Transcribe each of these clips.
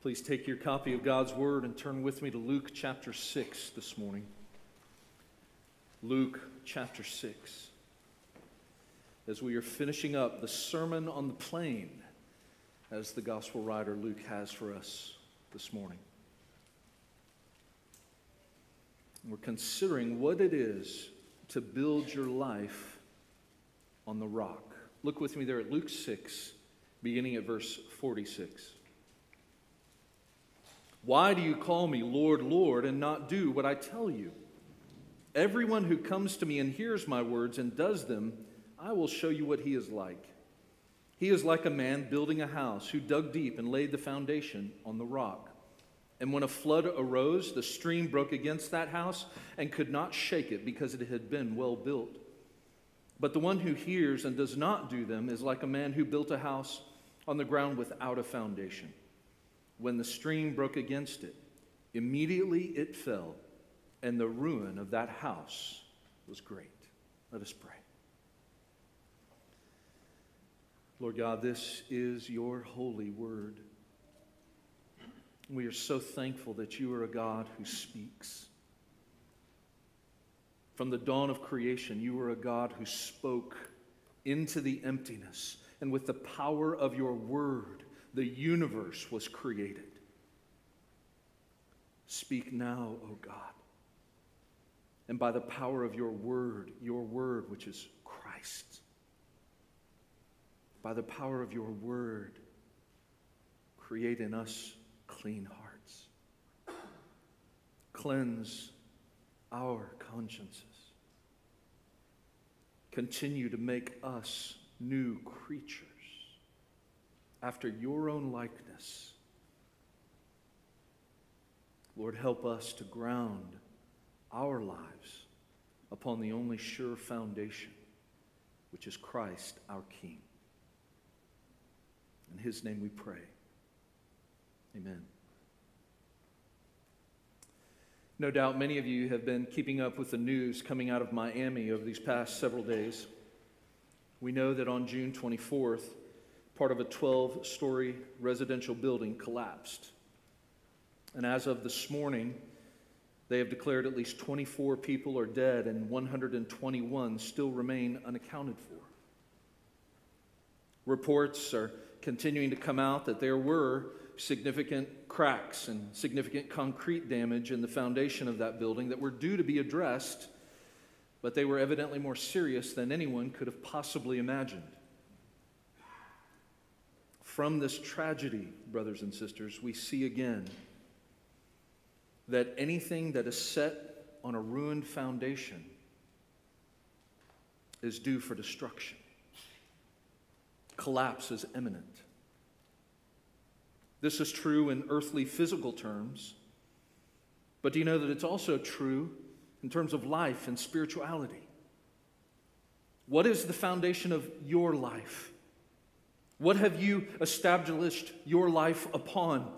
Please take your copy of God's Word and turn with me to Luke chapter 6 this morning. Luke chapter 6. As we are finishing up the Sermon on the Plain, as the Gospel writer Luke has for us this morning. We're considering what it is to build your life on the rock. Look with me there at Luke 6, beginning at verse 46. Why do you call me Lord, Lord, and not do what I tell you? Everyone who comes to me and hears my words and does them, I will show you what he is like. He is like a man building a house who dug deep and laid the foundation on the rock. And when a flood arose, the stream broke against that house and could not shake it because it had been well built. But the one who hears and does not do them is like a man who built a house on the ground without a foundation. When the stream broke against it, immediately it fell, and the ruin of that house was great. Let us pray. Lord God, this is your holy word. We are so thankful that you are a God who speaks. From the dawn of creation, you are a God who spoke into the emptiness, and with the power of your word, the universe was created. Speak now, O God. And by the power of your word, your word, which is Christ, by the power of your word, create in us clean hearts. Cleanse our consciences. Continue to make us new creatures after your own likeness. Lord, help us to ground our lives upon the only sure foundation, which is Christ our King. In his name we pray. Amen. No doubt many of you have been keeping up with the news coming out of Miami over these past several days. We know that on June 24th, part of a 12 story residential building collapsed. And as of this morning, they have declared at least 24 people are dead and 121 still remain unaccounted for. Reports are continuing to come out that there were significant cracks and significant concrete damage in the foundation of that building that were due to be addressed, but they were evidently more serious than anyone could have possibly imagined. From this tragedy, brothers and sisters, we see again that anything that is set on a ruined foundation is due for destruction. Collapse is imminent. This is true in earthly physical terms, but do you know that it's also true in terms of life and spirituality? What is the foundation of your life? What have you established your life upon?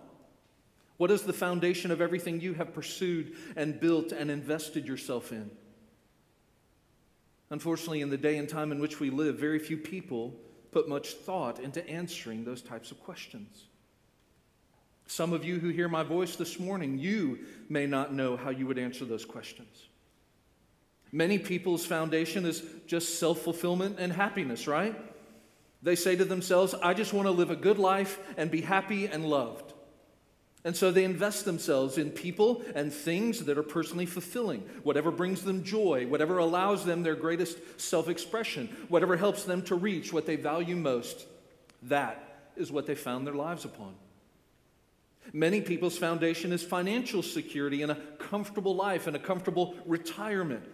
What is the foundation of everything you have pursued and built and invested yourself in? Unfortunately, in the day and time in which we live, very few people put much thought into answering those types of questions. Some of you who hear my voice this morning, you may not know how you would answer those questions. Many people's foundation is just self fulfillment and happiness, right? They say to themselves, I just want to live a good life and be happy and loved. And so they invest themselves in people and things that are personally fulfilling, whatever brings them joy, whatever allows them their greatest self expression, whatever helps them to reach what they value most. That is what they found their lives upon. Many people's foundation is financial security and a comfortable life and a comfortable retirement.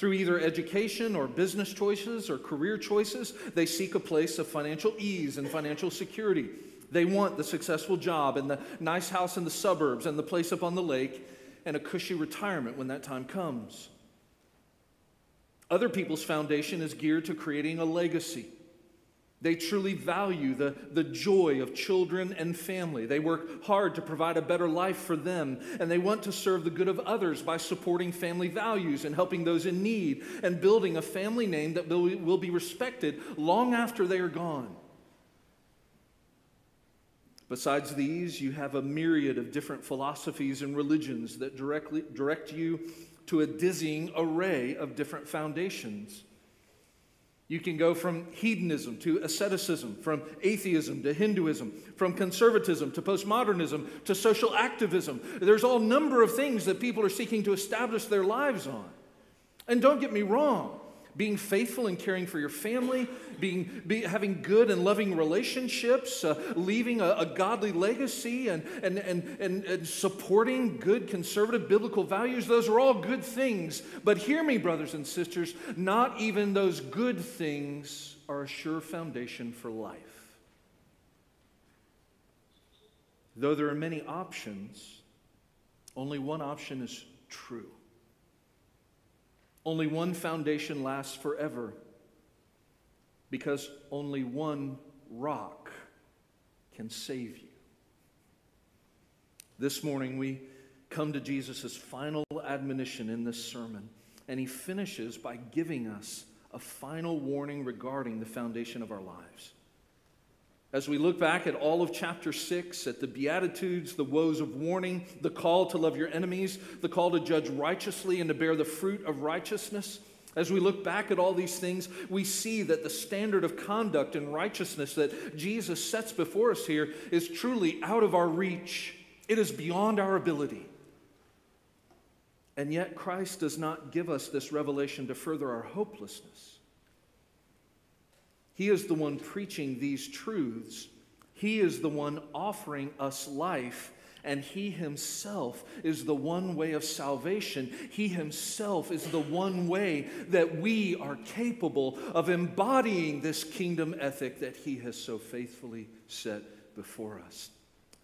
Through either education or business choices or career choices, they seek a place of financial ease and financial security. They want the successful job and the nice house in the suburbs and the place up on the lake and a cushy retirement when that time comes. Other people's foundation is geared to creating a legacy they truly value the, the joy of children and family. They work hard to provide a better life for them, and they want to serve the good of others by supporting family values and helping those in need and building a family name that will, will be respected long after they are gone. Besides these, you have a myriad of different philosophies and religions that directly direct you to a dizzying array of different foundations. You can go from hedonism to asceticism, from atheism to Hinduism, from conservatism to postmodernism to social activism. There's all number of things that people are seeking to establish their lives on. And don't get me wrong, being faithful and caring for your family, being, be, having good and loving relationships, uh, leaving a, a, godly legacy, and, and, and, and, and supporting good conservative biblical values, those are all good things. But hear me, brothers and sisters, not even those good things are a sure foundation for life. Though there are many options, only one option is true. Only one foundation lasts forever because only one rock can save you. This morning, we come to Jesus' final admonition in this sermon, and he finishes by giving us a final warning regarding the foundation of our lives. As we look back at all of chapter 6, at the Beatitudes, the woes of warning, the call to love your enemies, the call to judge righteously and to bear the fruit of righteousness, as we look back at all these things, we see that the standard of conduct and righteousness that Jesus sets before us here is truly out of our reach. It is beyond our ability. And yet, Christ does not give us this revelation to further our hopelessness. He is the one preaching these truths. He is the one offering us life, and He Himself is the one way of salvation. He Himself is the one way that we are capable of embodying this kingdom ethic that He has so faithfully set before us.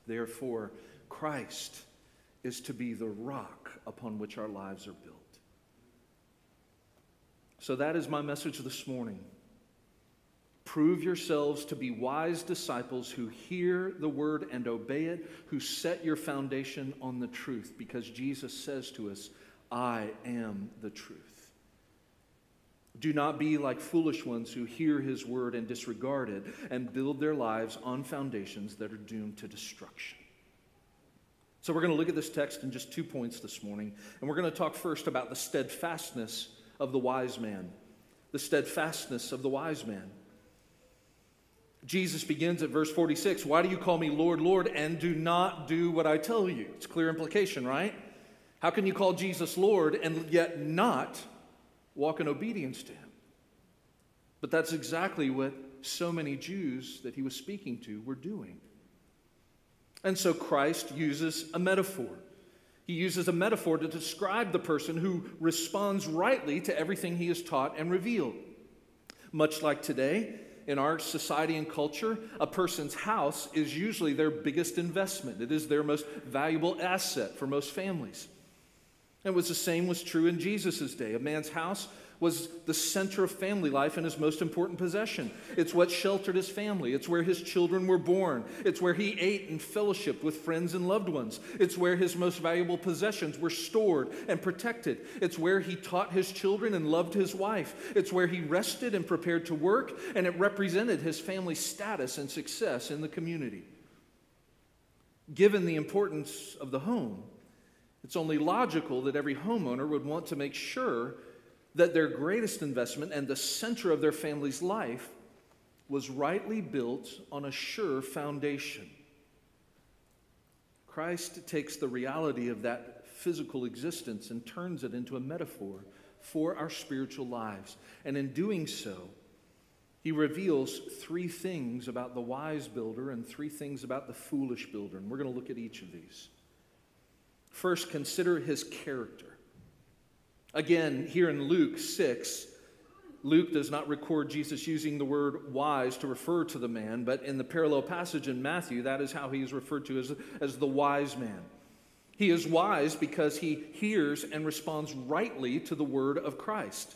Therefore, Christ is to be the rock upon which our lives are built. So, that is my message this morning. Prove yourselves to be wise disciples who hear the word and obey it, who set your foundation on the truth, because Jesus says to us, I am the truth. Do not be like foolish ones who hear his word and disregard it and build their lives on foundations that are doomed to destruction. So, we're going to look at this text in just two points this morning, and we're going to talk first about the steadfastness of the wise man. The steadfastness of the wise man. Jesus begins at verse 46 Why do you call me Lord, Lord, and do not do what I tell you? It's clear implication, right? How can you call Jesus Lord and yet not walk in obedience to him? But that's exactly what so many Jews that he was speaking to were doing. And so Christ uses a metaphor. He uses a metaphor to describe the person who responds rightly to everything he is taught and revealed. Much like today, in our society and culture, a person's house is usually their biggest investment. It is their most valuable asset for most families. And it was the same was true in Jesus' day. A man's house was the center of family life and his most important possession. It's what sheltered his family. It's where his children were born. It's where he ate and fellowshiped with friends and loved ones. It's where his most valuable possessions were stored and protected. It's where he taught his children and loved his wife. It's where he rested and prepared to work, and it represented his family's status and success in the community. Given the importance of the home, it's only logical that every homeowner would want to make sure that their greatest investment and the center of their family's life was rightly built on a sure foundation. Christ takes the reality of that physical existence and turns it into a metaphor for our spiritual lives. And in doing so, he reveals three things about the wise builder and three things about the foolish builder. And we're going to look at each of these. First, consider his character. Again, here in Luke 6, Luke does not record Jesus using the word wise to refer to the man, but in the parallel passage in Matthew, that is how he is referred to as, as the wise man. He is wise because he hears and responds rightly to the word of Christ.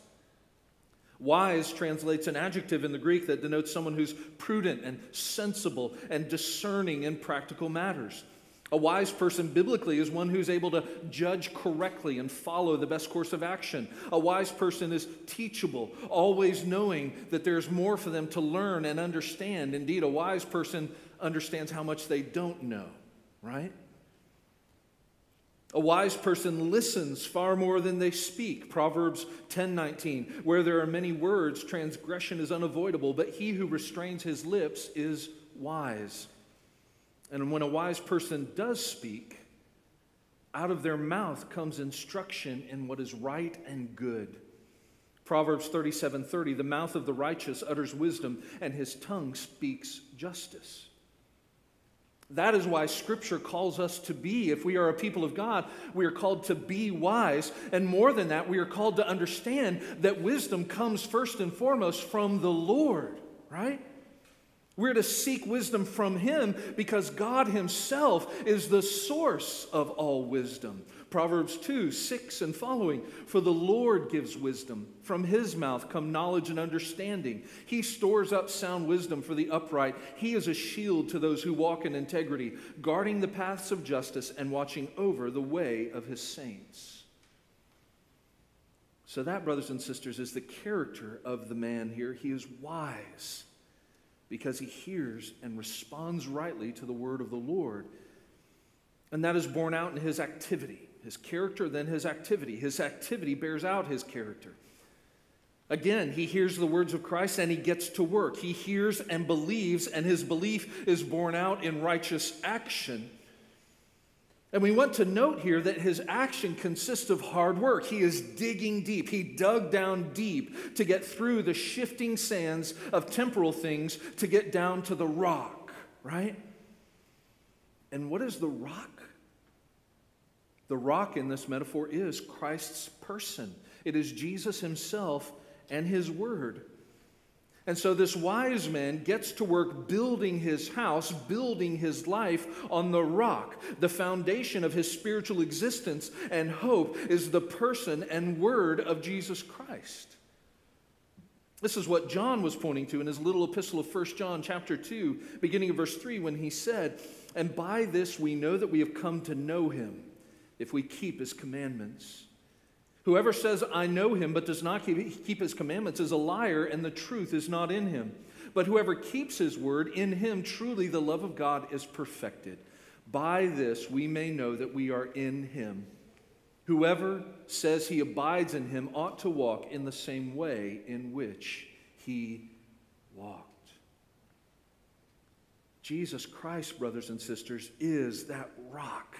Wise translates an adjective in the Greek that denotes someone who's prudent and sensible and discerning in practical matters. A wise person biblically is one who's able to judge correctly and follow the best course of action. A wise person is teachable, always knowing that there's more for them to learn and understand. Indeed, a wise person understands how much they don't know, right? A wise person listens far more than they speak. Proverbs 10:19, where there are many words, transgression is unavoidable, but he who restrains his lips is wise. And when a wise person does speak, out of their mouth comes instruction in what is right and good. Proverbs 37:30, the mouth of the righteous utters wisdom, and his tongue speaks justice. That is why Scripture calls us to be. If we are a people of God, we are called to be wise. And more than that, we are called to understand that wisdom comes first and foremost from the Lord, right? We're to seek wisdom from Him because God Himself is the source of all wisdom. Proverbs 2 6 and following. For the Lord gives wisdom. From his mouth come knowledge and understanding. He stores up sound wisdom for the upright. He is a shield to those who walk in integrity, guarding the paths of justice and watching over the way of his saints. So, that, brothers and sisters, is the character of the man here. He is wise because he hears and responds rightly to the word of the Lord. And that is borne out in his activity his character, then his activity. His activity bears out his character. Again, he hears the words of Christ and he gets to work. He hears and believes, and his belief is borne out in righteous action. And we want to note here that his action consists of hard work. He is digging deep. He dug down deep to get through the shifting sands of temporal things to get down to the rock, right? And what is the rock? The rock in this metaphor is Christ's person, it is Jesus himself and his word. And so this wise man gets to work building his house, building his life on the rock. The foundation of his spiritual existence and hope is the person and word of Jesus Christ. This is what John was pointing to in his little epistle of 1 John chapter 2, beginning of verse 3 when he said, "And by this we know that we have come to know him." if we keep his commandments. Whoever says, I know him, but does not keep his commandments is a liar, and the truth is not in him. But whoever keeps his word, in him truly the love of God is perfected. By this we may know that we are in him. Whoever says he abides in him ought to walk in the same way in which he walked. Jesus Christ, brothers and sisters, is that rock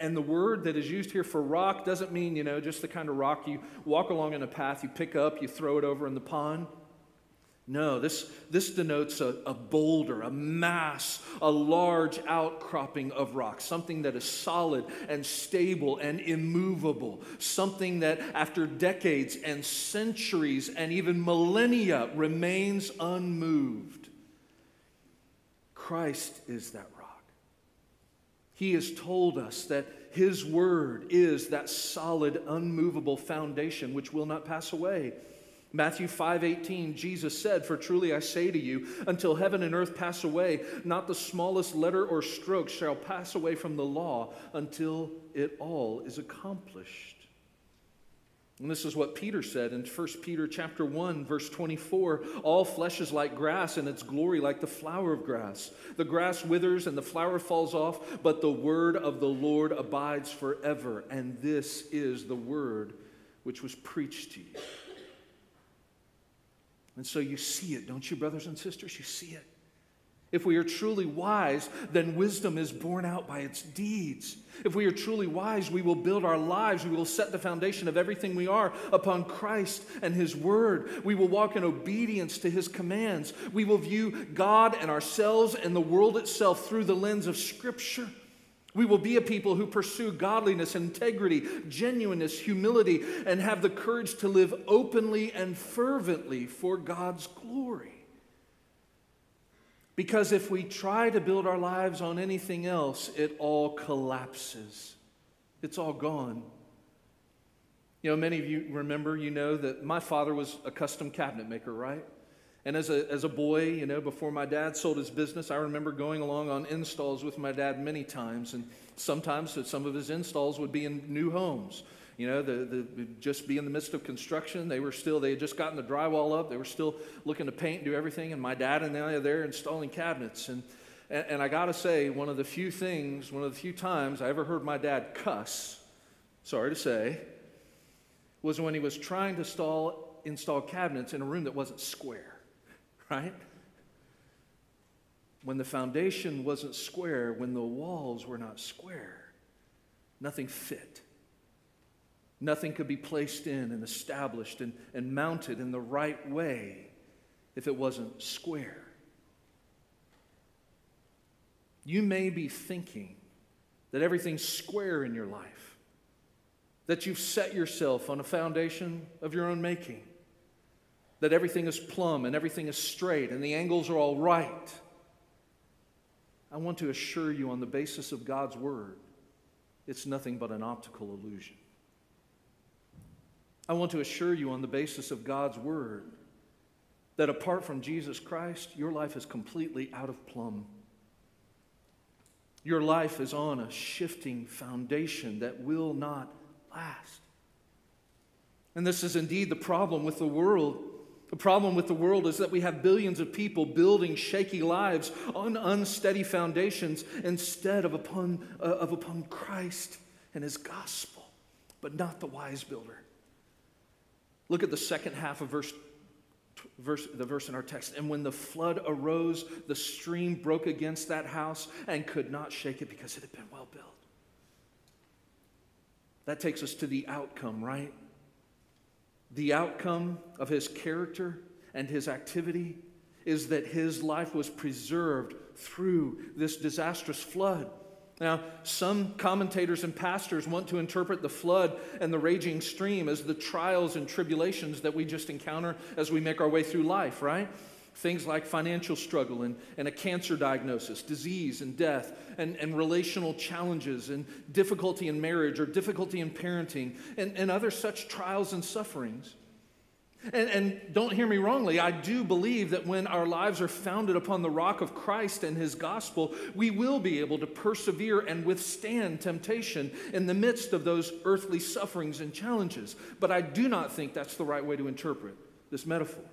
and the word that is used here for rock doesn't mean, you know, just the kind of rock you walk along in a path, you pick up, you throw it over in the pond. No, this, this denotes a, a boulder, a mass, a large outcropping of rock, something that is solid and stable and immovable, something that after decades and centuries and even millennia remains unmoved. Christ is that rock. He has told us that His Word is that solid, unmovable foundation which will not pass away. Matthew 5:18 Jesus said, "For truly I say to you, until heaven and earth pass away, not the smallest letter or stroke shall pass away from the law until it all is accomplished." And this is what Peter said in 1 Peter chapter 1 verse 24, all flesh is like grass and its glory like the flower of grass. The grass withers and the flower falls off, but the word of the Lord abides forever. And this is the word which was preached to you. And so you see it, don't you brothers and sisters? You see it. If we are truly wise, then wisdom is borne out by its deeds. If we are truly wise, we will build our lives. We will set the foundation of everything we are upon Christ and His Word. We will walk in obedience to His commands. We will view God and ourselves and the world itself through the lens of Scripture. We will be a people who pursue godliness, integrity, genuineness, humility, and have the courage to live openly and fervently for God's glory. Because if we try to build our lives on anything else, it all collapses. It's all gone. You know, many of you remember, you know, that my father was a custom cabinet maker, right? And as a, as a boy, you know, before my dad sold his business, I remember going along on installs with my dad many times. And sometimes some of his installs would be in new homes you know, the, the, just be in the midst of construction. They were still, they had just gotten the drywall up. They were still looking to paint, and do everything. And my dad and I are there installing cabinets. And, And, and I got to say, one of the few things, one of the few times I ever heard my dad cuss, sorry to say, was when he was trying to install, install cabinets in a room that wasn't square, right? When the foundation wasn't square, when the walls were not square, nothing fit. Nothing could be placed in and established and, and mounted in the right way if it wasn't square. You may be thinking that everything's square in your life, that you've set yourself on a foundation of your own making, that everything is plumb and everything is straight and the angles are all right. I want to assure you, on the basis of God's word, it's nothing but an optical illusion. I want to assure you, on the basis of God's word, that apart from Jesus Christ, your life is completely out of plumb. Your life is on a shifting foundation that will not last. And this is indeed the problem with the world. The problem with the world is that we have billions of people building shaky lives on unsteady foundations instead of upon, uh, of upon Christ and his gospel, but not the wise builder. Look at the second half of verse, verse, the verse in our text. And when the flood arose, the stream broke against that house and could not shake it because it had been well built. That takes us to the outcome, right? The outcome of his character and his activity is that his life was preserved through this disastrous flood. Now, some commentators and pastors want to interpret the flood and the raging stream as the trials and tribulations that we just encounter as we make our way through life, right? Things like financial struggle and, and a cancer diagnosis, disease and death, and, and relational challenges, and difficulty in marriage or difficulty in parenting, and, and other such trials and sufferings. And, and, don't hear me wrongly, I do believe that when our lives are founded upon the rock of Christ and His gospel, we will be able to persevere and withstand temptation in the midst of those earthly sufferings and challenges. But I do not think that's the right way to interpret this metaphor.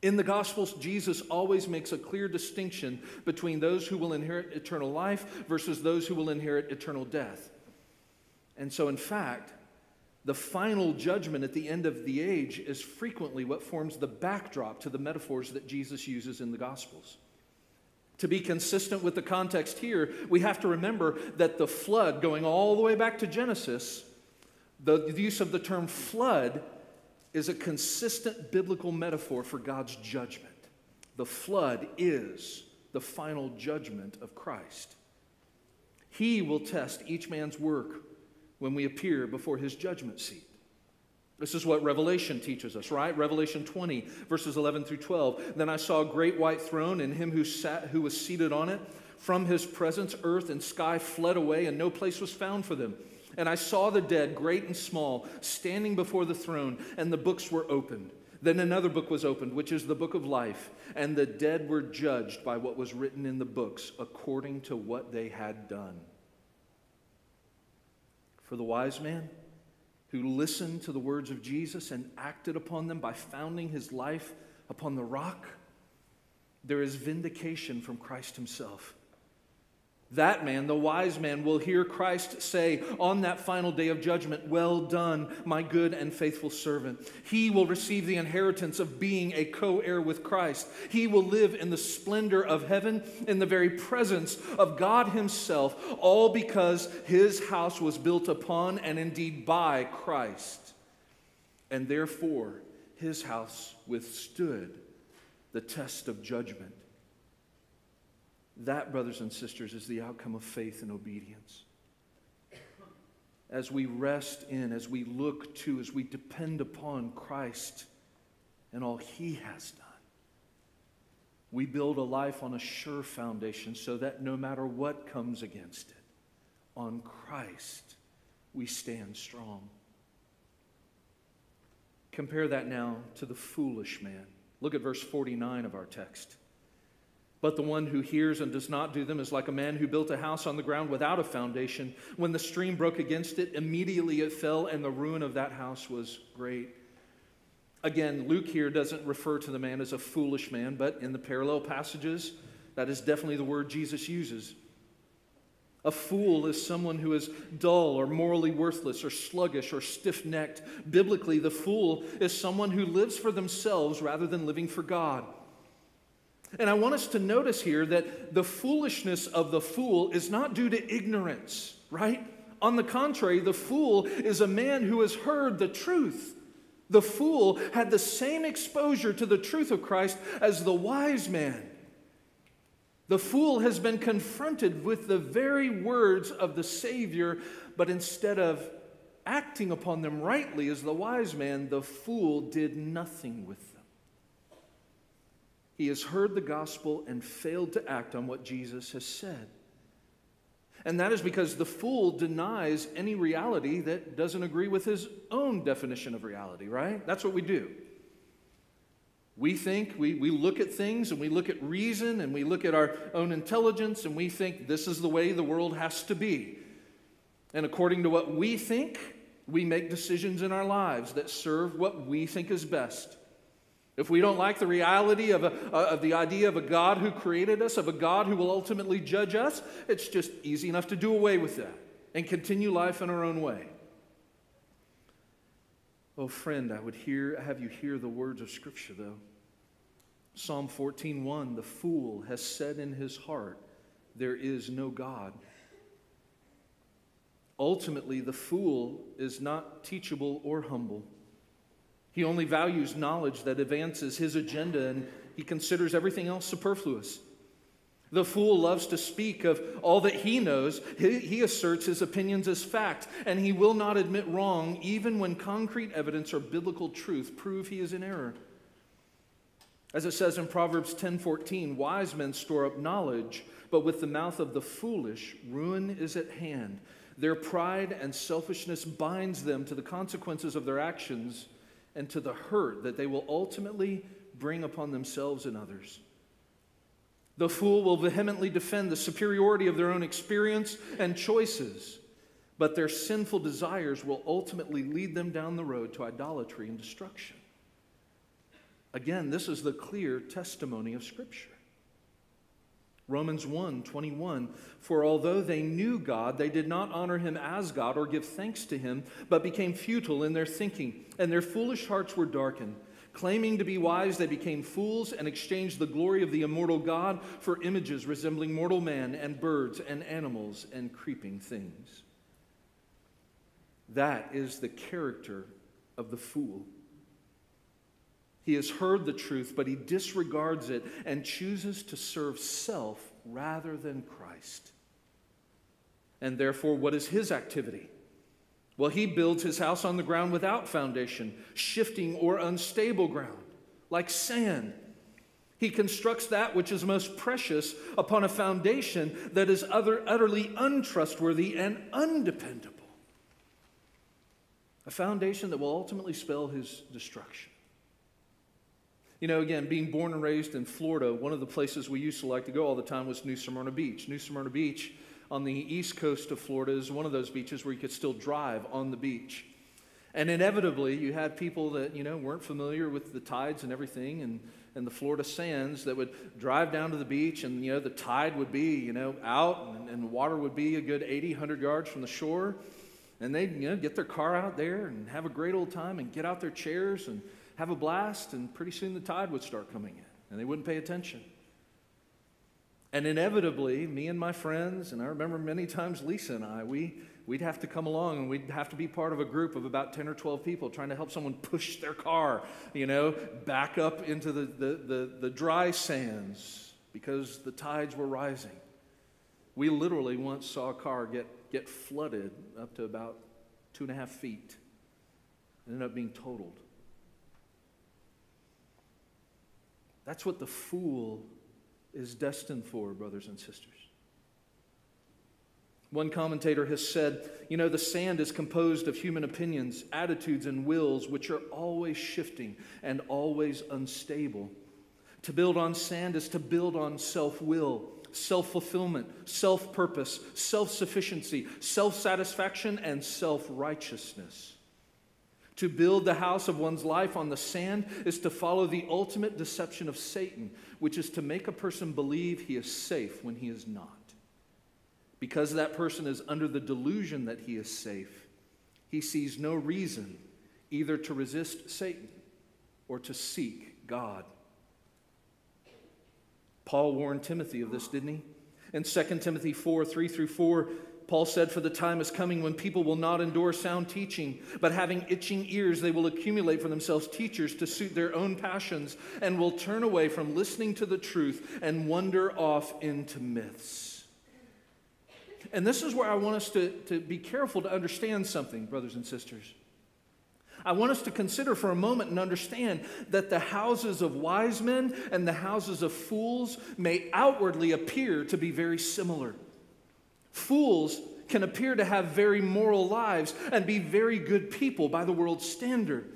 In the Gospels, Jesus always makes a clear distinction between those who will inherit eternal life versus those who will inherit eternal death. And so, in fact, the final judgment at the end of the age is frequently what forms the backdrop to the metaphors that Jesus uses in the Gospels. To be consistent with the context here, we have to remember that the flood, going all the way back to Genesis, the, the use of the term flood is a consistent biblical metaphor for God's judgment. The flood is the final judgment of Christ. He will test each man's work when we appear before his judgment seat. This is what Revelation teaches us, right? Revelation 20, verses 11 through 12. Then I saw a great white throne and him who, sat, who was seated on it. From his presence, earth and sky fled away, and no place was found for them. And I saw the dead, great and small, standing before the throne, and the books were opened. Then another book was opened, which is the book of life, and the dead were judged by what was written in the books according to what they had done for the wise man who listened to the words of Jesus and acted upon them by founding his life upon the rock, there is vindication from Christ himself. That man, the wise man, will hear Christ say on that final day of judgment, Well done, my good and faithful servant. He will receive the inheritance of being a co heir with Christ. He will live in the splendor of heaven, in the very presence of God Himself, all because His house was built upon and indeed by Christ. And therefore, His house withstood the test of judgment. That, brothers and sisters, is the outcome of faith and obedience. As we rest in, as we look to, as we depend upon Christ and all He has done, we build a life on a sure foundation so that no matter what comes against it, on Christ we stand strong. Compare that now to the foolish man. Look at verse 49 of our text. But the one who hears and does not do them is like a man who built a house on the ground without a foundation. When the stream broke against it, immediately it fell, and the ruin of that house was great. Again, Luke here doesn't refer to the man as a foolish man, but in the parallel passages, That is definitely the word Jesus uses. A fool is someone who is dull or morally worthless or sluggish or stiff necked. Biblically, the fool is someone who lives for themselves rather than living for God. And I want us to notice here that the foolishness of the fool is not due to ignorance, right? On the contrary, the fool is a man who has heard the truth. The fool had the same exposure to the truth of Christ as the wise man. The fool has been confronted with the very words of the Savior, but instead of acting upon them rightly as the wise man, the fool did nothing with them. He has heard the gospel and failed to act on what Jesus has said. And that is because the fool denies any reality that doesn't agree with his own definition of reality, right? That's what we do. We think, we, we look at things and we look at reason and we look at our own intelligence and we think this is the way the world has to be. And according to what we think, we make decisions in our lives that serve what we think is best. If we don't like the reality of, a, uh, of the idea of a God who created us, of a God who will ultimately judge us, it's just easy enough to do away with that and continue life in our own way. Oh, friend, I would hear, have you hear the words of Scripture, though. Psalm 14:1, the fool has said in his heart, There is no God. Ultimately, the fool is not teachable or humble. He only values knowledge that advances his agenda and he considers everything else superfluous. The fool loves to speak of all that he knows. He, he, asserts his opinions as fact, and he will not admit wrong even when concrete evidence or biblical truth prove he is in error. As it says in Proverbs 10:14, wise men store up knowledge, but with the mouth of the foolish ruin is at hand. Their pride and selfishness binds them to the consequences of their actions and to the hurt that they will ultimately bring upon themselves and others. The fool will vehemently defend the superiority of their own experience and choices, but their sinful desires will ultimately lead them down the road to idolatry and destruction. Again, this is the clear testimony of Scripture. Romans 1 21. For although they knew God, they did not honor him as God or give thanks to him, but became futile in their thinking, and their foolish hearts were darkened. Claiming to be wise, they became fools and exchanged the glory of the immortal God for images resembling mortal man and birds and animals and creeping things. That is the character of the fool. He has heard the truth, but he disregards it and chooses to serve self rather than Christ. And therefore, what is his activity? Well, he builds his house on the ground without foundation, shifting or unstable ground, like sand. He constructs that which is most precious upon a foundation that is other, utterly untrustworthy and undependable. A foundation that will ultimately spell his destruction. You know, again, being born and raised in Florida, one of the places we used to like to go all the time was New Smyrna Beach. New Smyrna Beach on the east coast of Florida is one of those beaches where you could still drive on the beach. And inevitably, you had people that, you know, weren't familiar with the tides and everything and, and the Florida sands that would drive down to the beach and, you know, the tide would be, you know, out and, and water would be a good 80, 100 yards from the shore. And they'd, you know, get their car out there and have a great old time and get out their chairs and have a blast, and pretty soon the tide would start coming in, and they wouldn't pay attention. And inevitably, me and my friends, and I remember many times Lisa and I, we, we'd have to come along and we'd have to be part of a group of about 10 or 12 people trying to help someone push their car, you know, back up into the, the, the, the dry sands because the tides were rising. We literally once saw a car get, get flooded up to about two and a half feet. It ended up being totaled. That's what the fool is destined for, brothers and sisters. One commentator has said, you know, the sand is composed of human opinions, attitudes, and wills, which are always shifting and always unstable. To build on sand is to build on self will, self fulfillment, self purpose, self sufficiency, self satisfaction, and self righteousness. To build the house of one's life on the sand is to follow the ultimate deception of Satan, which is to make a person believe he is safe when he is not. Because that person is under the delusion that he is safe, he sees no reason either to resist Satan or to seek God. Paul warned Timothy of this, didn't he? In 2 Timothy 4 3 through 4, Paul said, For the time is coming when people will not endure sound teaching, but having itching ears, they will accumulate for themselves teachers to suit their own passions, and will turn away from listening to the truth and wander off into myths. And this is where I want us to, to be careful to understand something, brothers and sisters. I want us to consider for a moment and understand that the houses of wise men and the houses of fools may outwardly appear to be very similar. Fools can appear to have very moral lives and be very good people by the world's standard.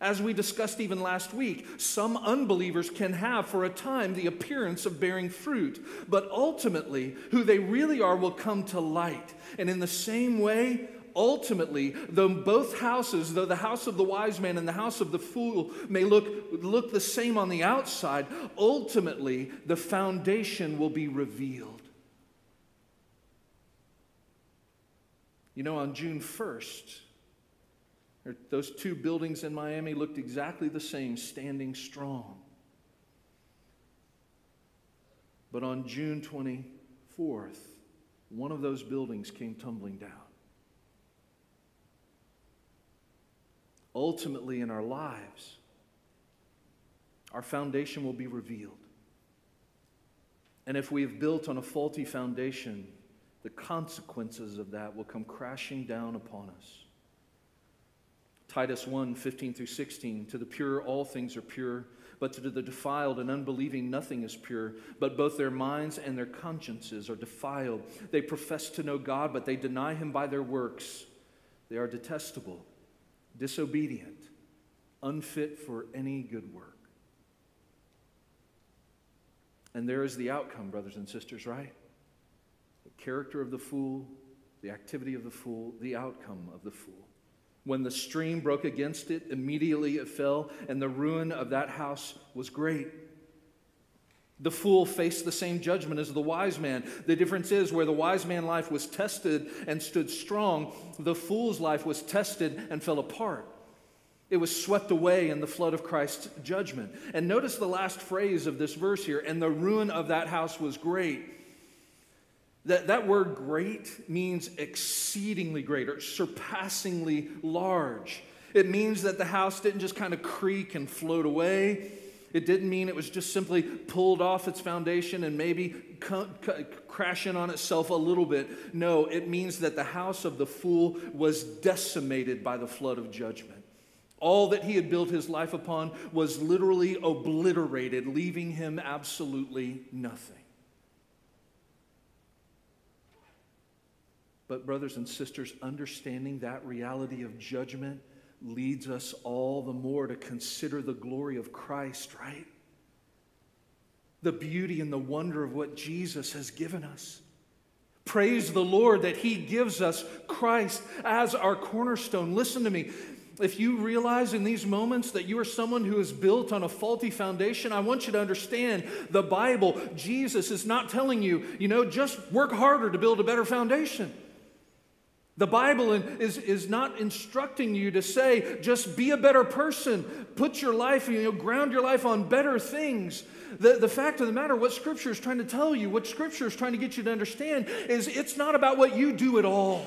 As we discussed even last week, some unbelievers can have for a time the appearance of bearing fruit, but ultimately, who they really are will come to light. And in the same way, ultimately, though both houses, though the house of the wise man and the house of the fool may look, look the same on the outside, ultimately the foundation will be revealed. You know, on June 1st, those two buildings in Miami looked exactly the same, standing strong. But on June 24th, one of those buildings came tumbling down. ultimately in our lives, our foundation will be revealed. And if we have built on a faulty foundation, the consequences of that will come crashing down upon us. Titus 1 15 through 16. To the pure, all things are pure, but to the defiled and unbelieving, nothing is pure. But both their minds and their consciences are defiled. They profess to know God, but they deny him by their works. They are detestable disobedient, unfit for any good work. And there is the outcome, brothers and sisters, right? Character of the fool, the activity of the fool, the outcome of the fool. When the stream broke against it, immediately it fell, and the ruin of that house was great. The fool faced the same judgment as the wise man. The difference is where the wise man life was tested and stood strong, the fool's life was tested and fell apart. It was swept away in the flood of Christ's judgment. And notice the last phrase of this verse here and the ruin of that house was great. That, that word great means exceedingly great or surpassingly large. It means that the house didn't just kind of creak and float away. It didn't mean it was just simply pulled off its foundation and maybe c- c- crash in on itself a little bit. No, it means that the house of the fool was decimated by the flood of judgment. All that he had built his life upon was literally obliterated, leaving him absolutely nothing. But, brothers and sisters, understanding that reality of judgment leads us all the more to consider the glory of Christ, right? The beauty and the wonder of what Jesus has given us. Praise the Lord that He gives us Christ as our cornerstone. Listen to me. If you realize in these moments that you are someone who is built on a faulty foundation, I want you to understand the Bible, Jesus is not telling you, you know, just work harder to build a better foundation. The Bible is, is not instructing you to say, just be a better person, put your life, you know, ground your life on better things. The, the fact of the matter, what Scripture is trying to tell you, what Scripture is trying to get you to understand, is it's not about what you do at all.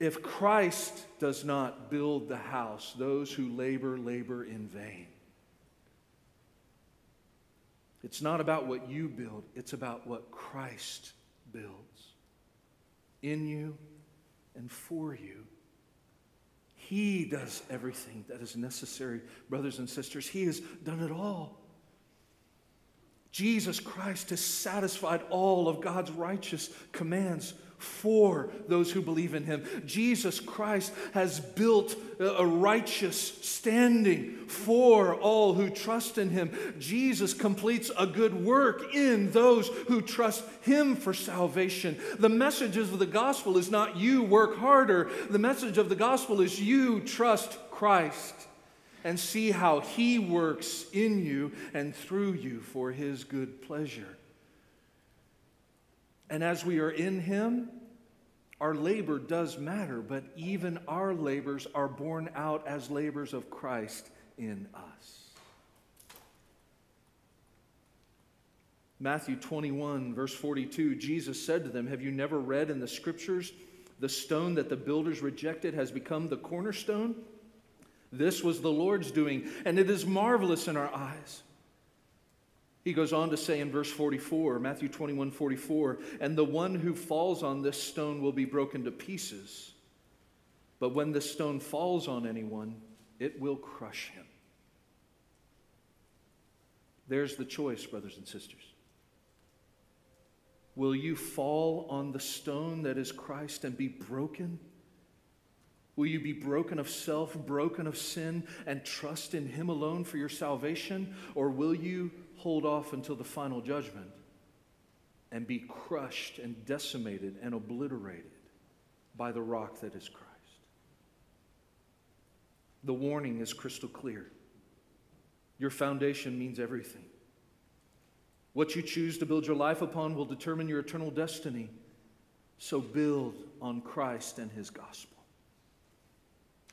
If Christ does not build the house, those who labor, labor in vain. It's not about what you build, it's about what Christ builds in you and for you. He does everything that is necessary, brothers and sisters. He has done it all. Jesus Christ has satisfied all of God's righteous commands for those who believe in him. Jesus Christ has built a righteous standing for all who trust in him. Jesus completes a good work in those who trust him for salvation. The message of the gospel is not you work harder, the message of the gospel is you trust Christ and see how he works in you and through you for his good pleasure. And as we are in Him, our labor does matter, but even our labors are borne out as labors of Christ in us. Matthew 21, verse 42, Jesus said to them, Have you never read in the scriptures, the stone that the builders rejected has become the cornerstone? This was the Lord's doing, and it is marvelous in our eyes. He goes on to say in verse 44, Matthew 21 44, and the one who falls on this stone will be broken to pieces. But when this stone falls on anyone, it will crush him. There's the choice, brothers and sisters. Will you fall on the stone that is Christ and be broken? Will you be broken of self, broken of sin, and trust in Him alone for your salvation? Or will you hold off until the final judgment and be crushed and decimated and obliterated by the rock that is Christ. The warning is crystal clear. Your foundation means everything. What you choose to build your life upon will determine your eternal destiny. So build on Christ and his gospel.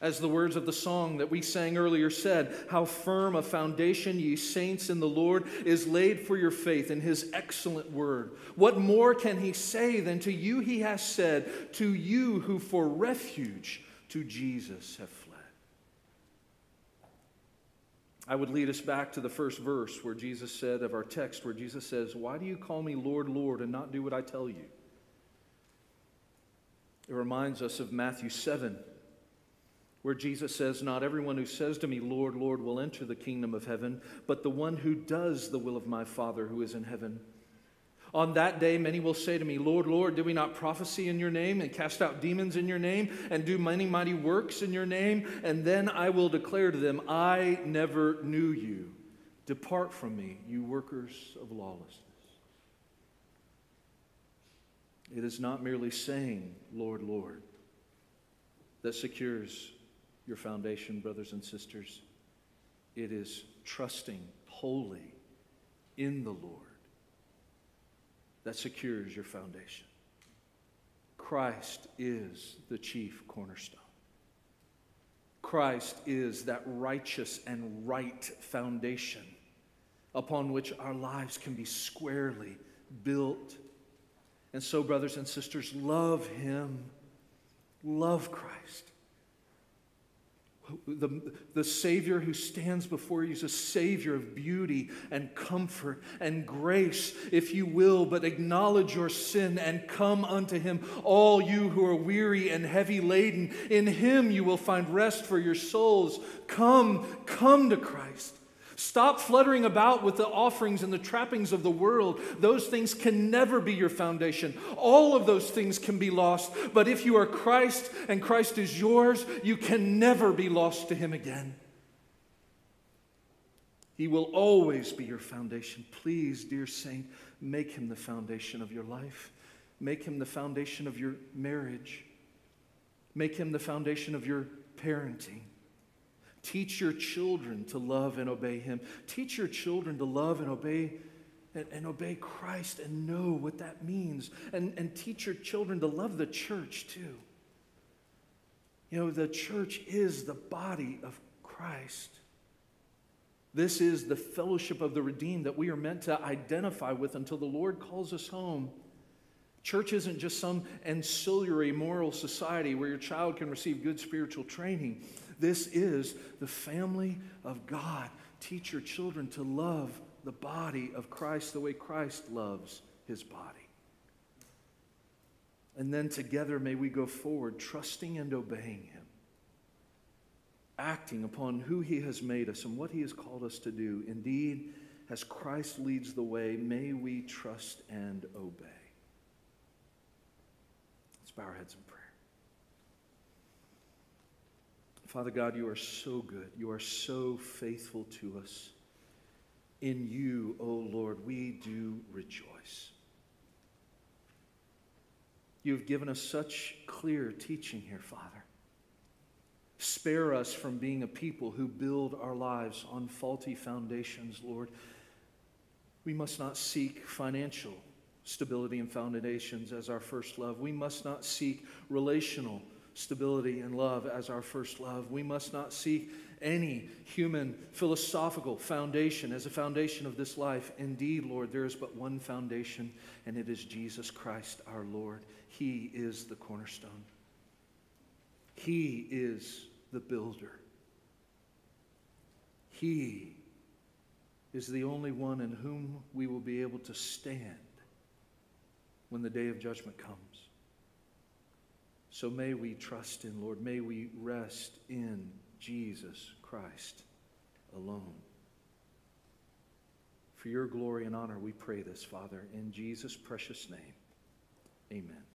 As the words of the song that we sang earlier said, How firm a foundation, ye saints in the Lord, is laid for your faith in his excellent word. What more can he say than to you he has said, to you who for refuge to Jesus have fled? I would lead us back to the first verse where Jesus said, of our text, where Jesus says, Why do you call me Lord, Lord, and not do what I tell you? It reminds us of Matthew 7 where Jesus says, Not everyone who says to me, Lord, Lord, will enter the kingdom of heaven, but the one who does the will of my Father who is in heaven. On that day, many will say to me, Lord, Lord, did we not prophesy in your name and cast out demons in your name and do many mighty works in your name? And then I will declare to them, I never knew you. Depart from me, you workers of lawlessness. It is not merely saying, Lord, Lord, that secures your foundation, brothers and sisters. It is trusting wholly in the Lord that secures your foundation. Christ is the chief cornerstone. Christ is that righteous and right foundation upon which our lives can be squarely built. And so, brothers and sisters, love Him, love Christ the, the Savior who stands before you is a Savior of beauty and comfort and grace, if you will, but acknowledge your sin and come unto Him, all you who are weary and heavy laden. In Him you will find rest for your souls. Come, come to Christ. Stop fluttering about with the offerings and the trappings of the world. Those things can never be your foundation. All of those things can be lost. But if you are Christ and Christ is yours, you can never be lost to Him again. He will always be your foundation. Please, dear saint, make Him the foundation of your life, make Him the foundation of your marriage, make Him the foundation of your parenting. Teach your children to love and obey Him. Teach your children to love and obey and, and, obey Christ and know what that means. And, and teach your children to love the church too. You know, the church is the body of Christ. This is the fellowship of the redeemed that we are meant to identify with until the Lord calls us home. Church isn't just some ancillary moral society where your child can receive good spiritual training. This is the family of God. Teach your children to love the body of Christ the way Christ loves his body. And then together may we go forward, trusting and obeying him, acting upon who he has made us and what he has called us to do. Indeed, as Christ leads the way, may we trust and obey. Let's bow our heads in prayer. Father God, you are so good. You are so faithful to us. In you, O oh Lord, we do rejoice. You have given us such clear teaching here, Father. Spare us from being a people who build our lives on faulty foundations, Lord. We must not seek financial stability and foundations as our first love. We must not seek relational stability and love as our first love. We must not seek any human philosophical foundation as a foundation of this life. Indeed, Lord, there is but one foundation, and it is Jesus Christ our Lord. He is the cornerstone, He is the builder. He is the only one in whom we will be able to stand when the day of judgment comes. So may we trust in, Lord. May we rest in Jesus Christ alone. For your glory and honor, we pray this, Father, in Jesus' precious name. Amen.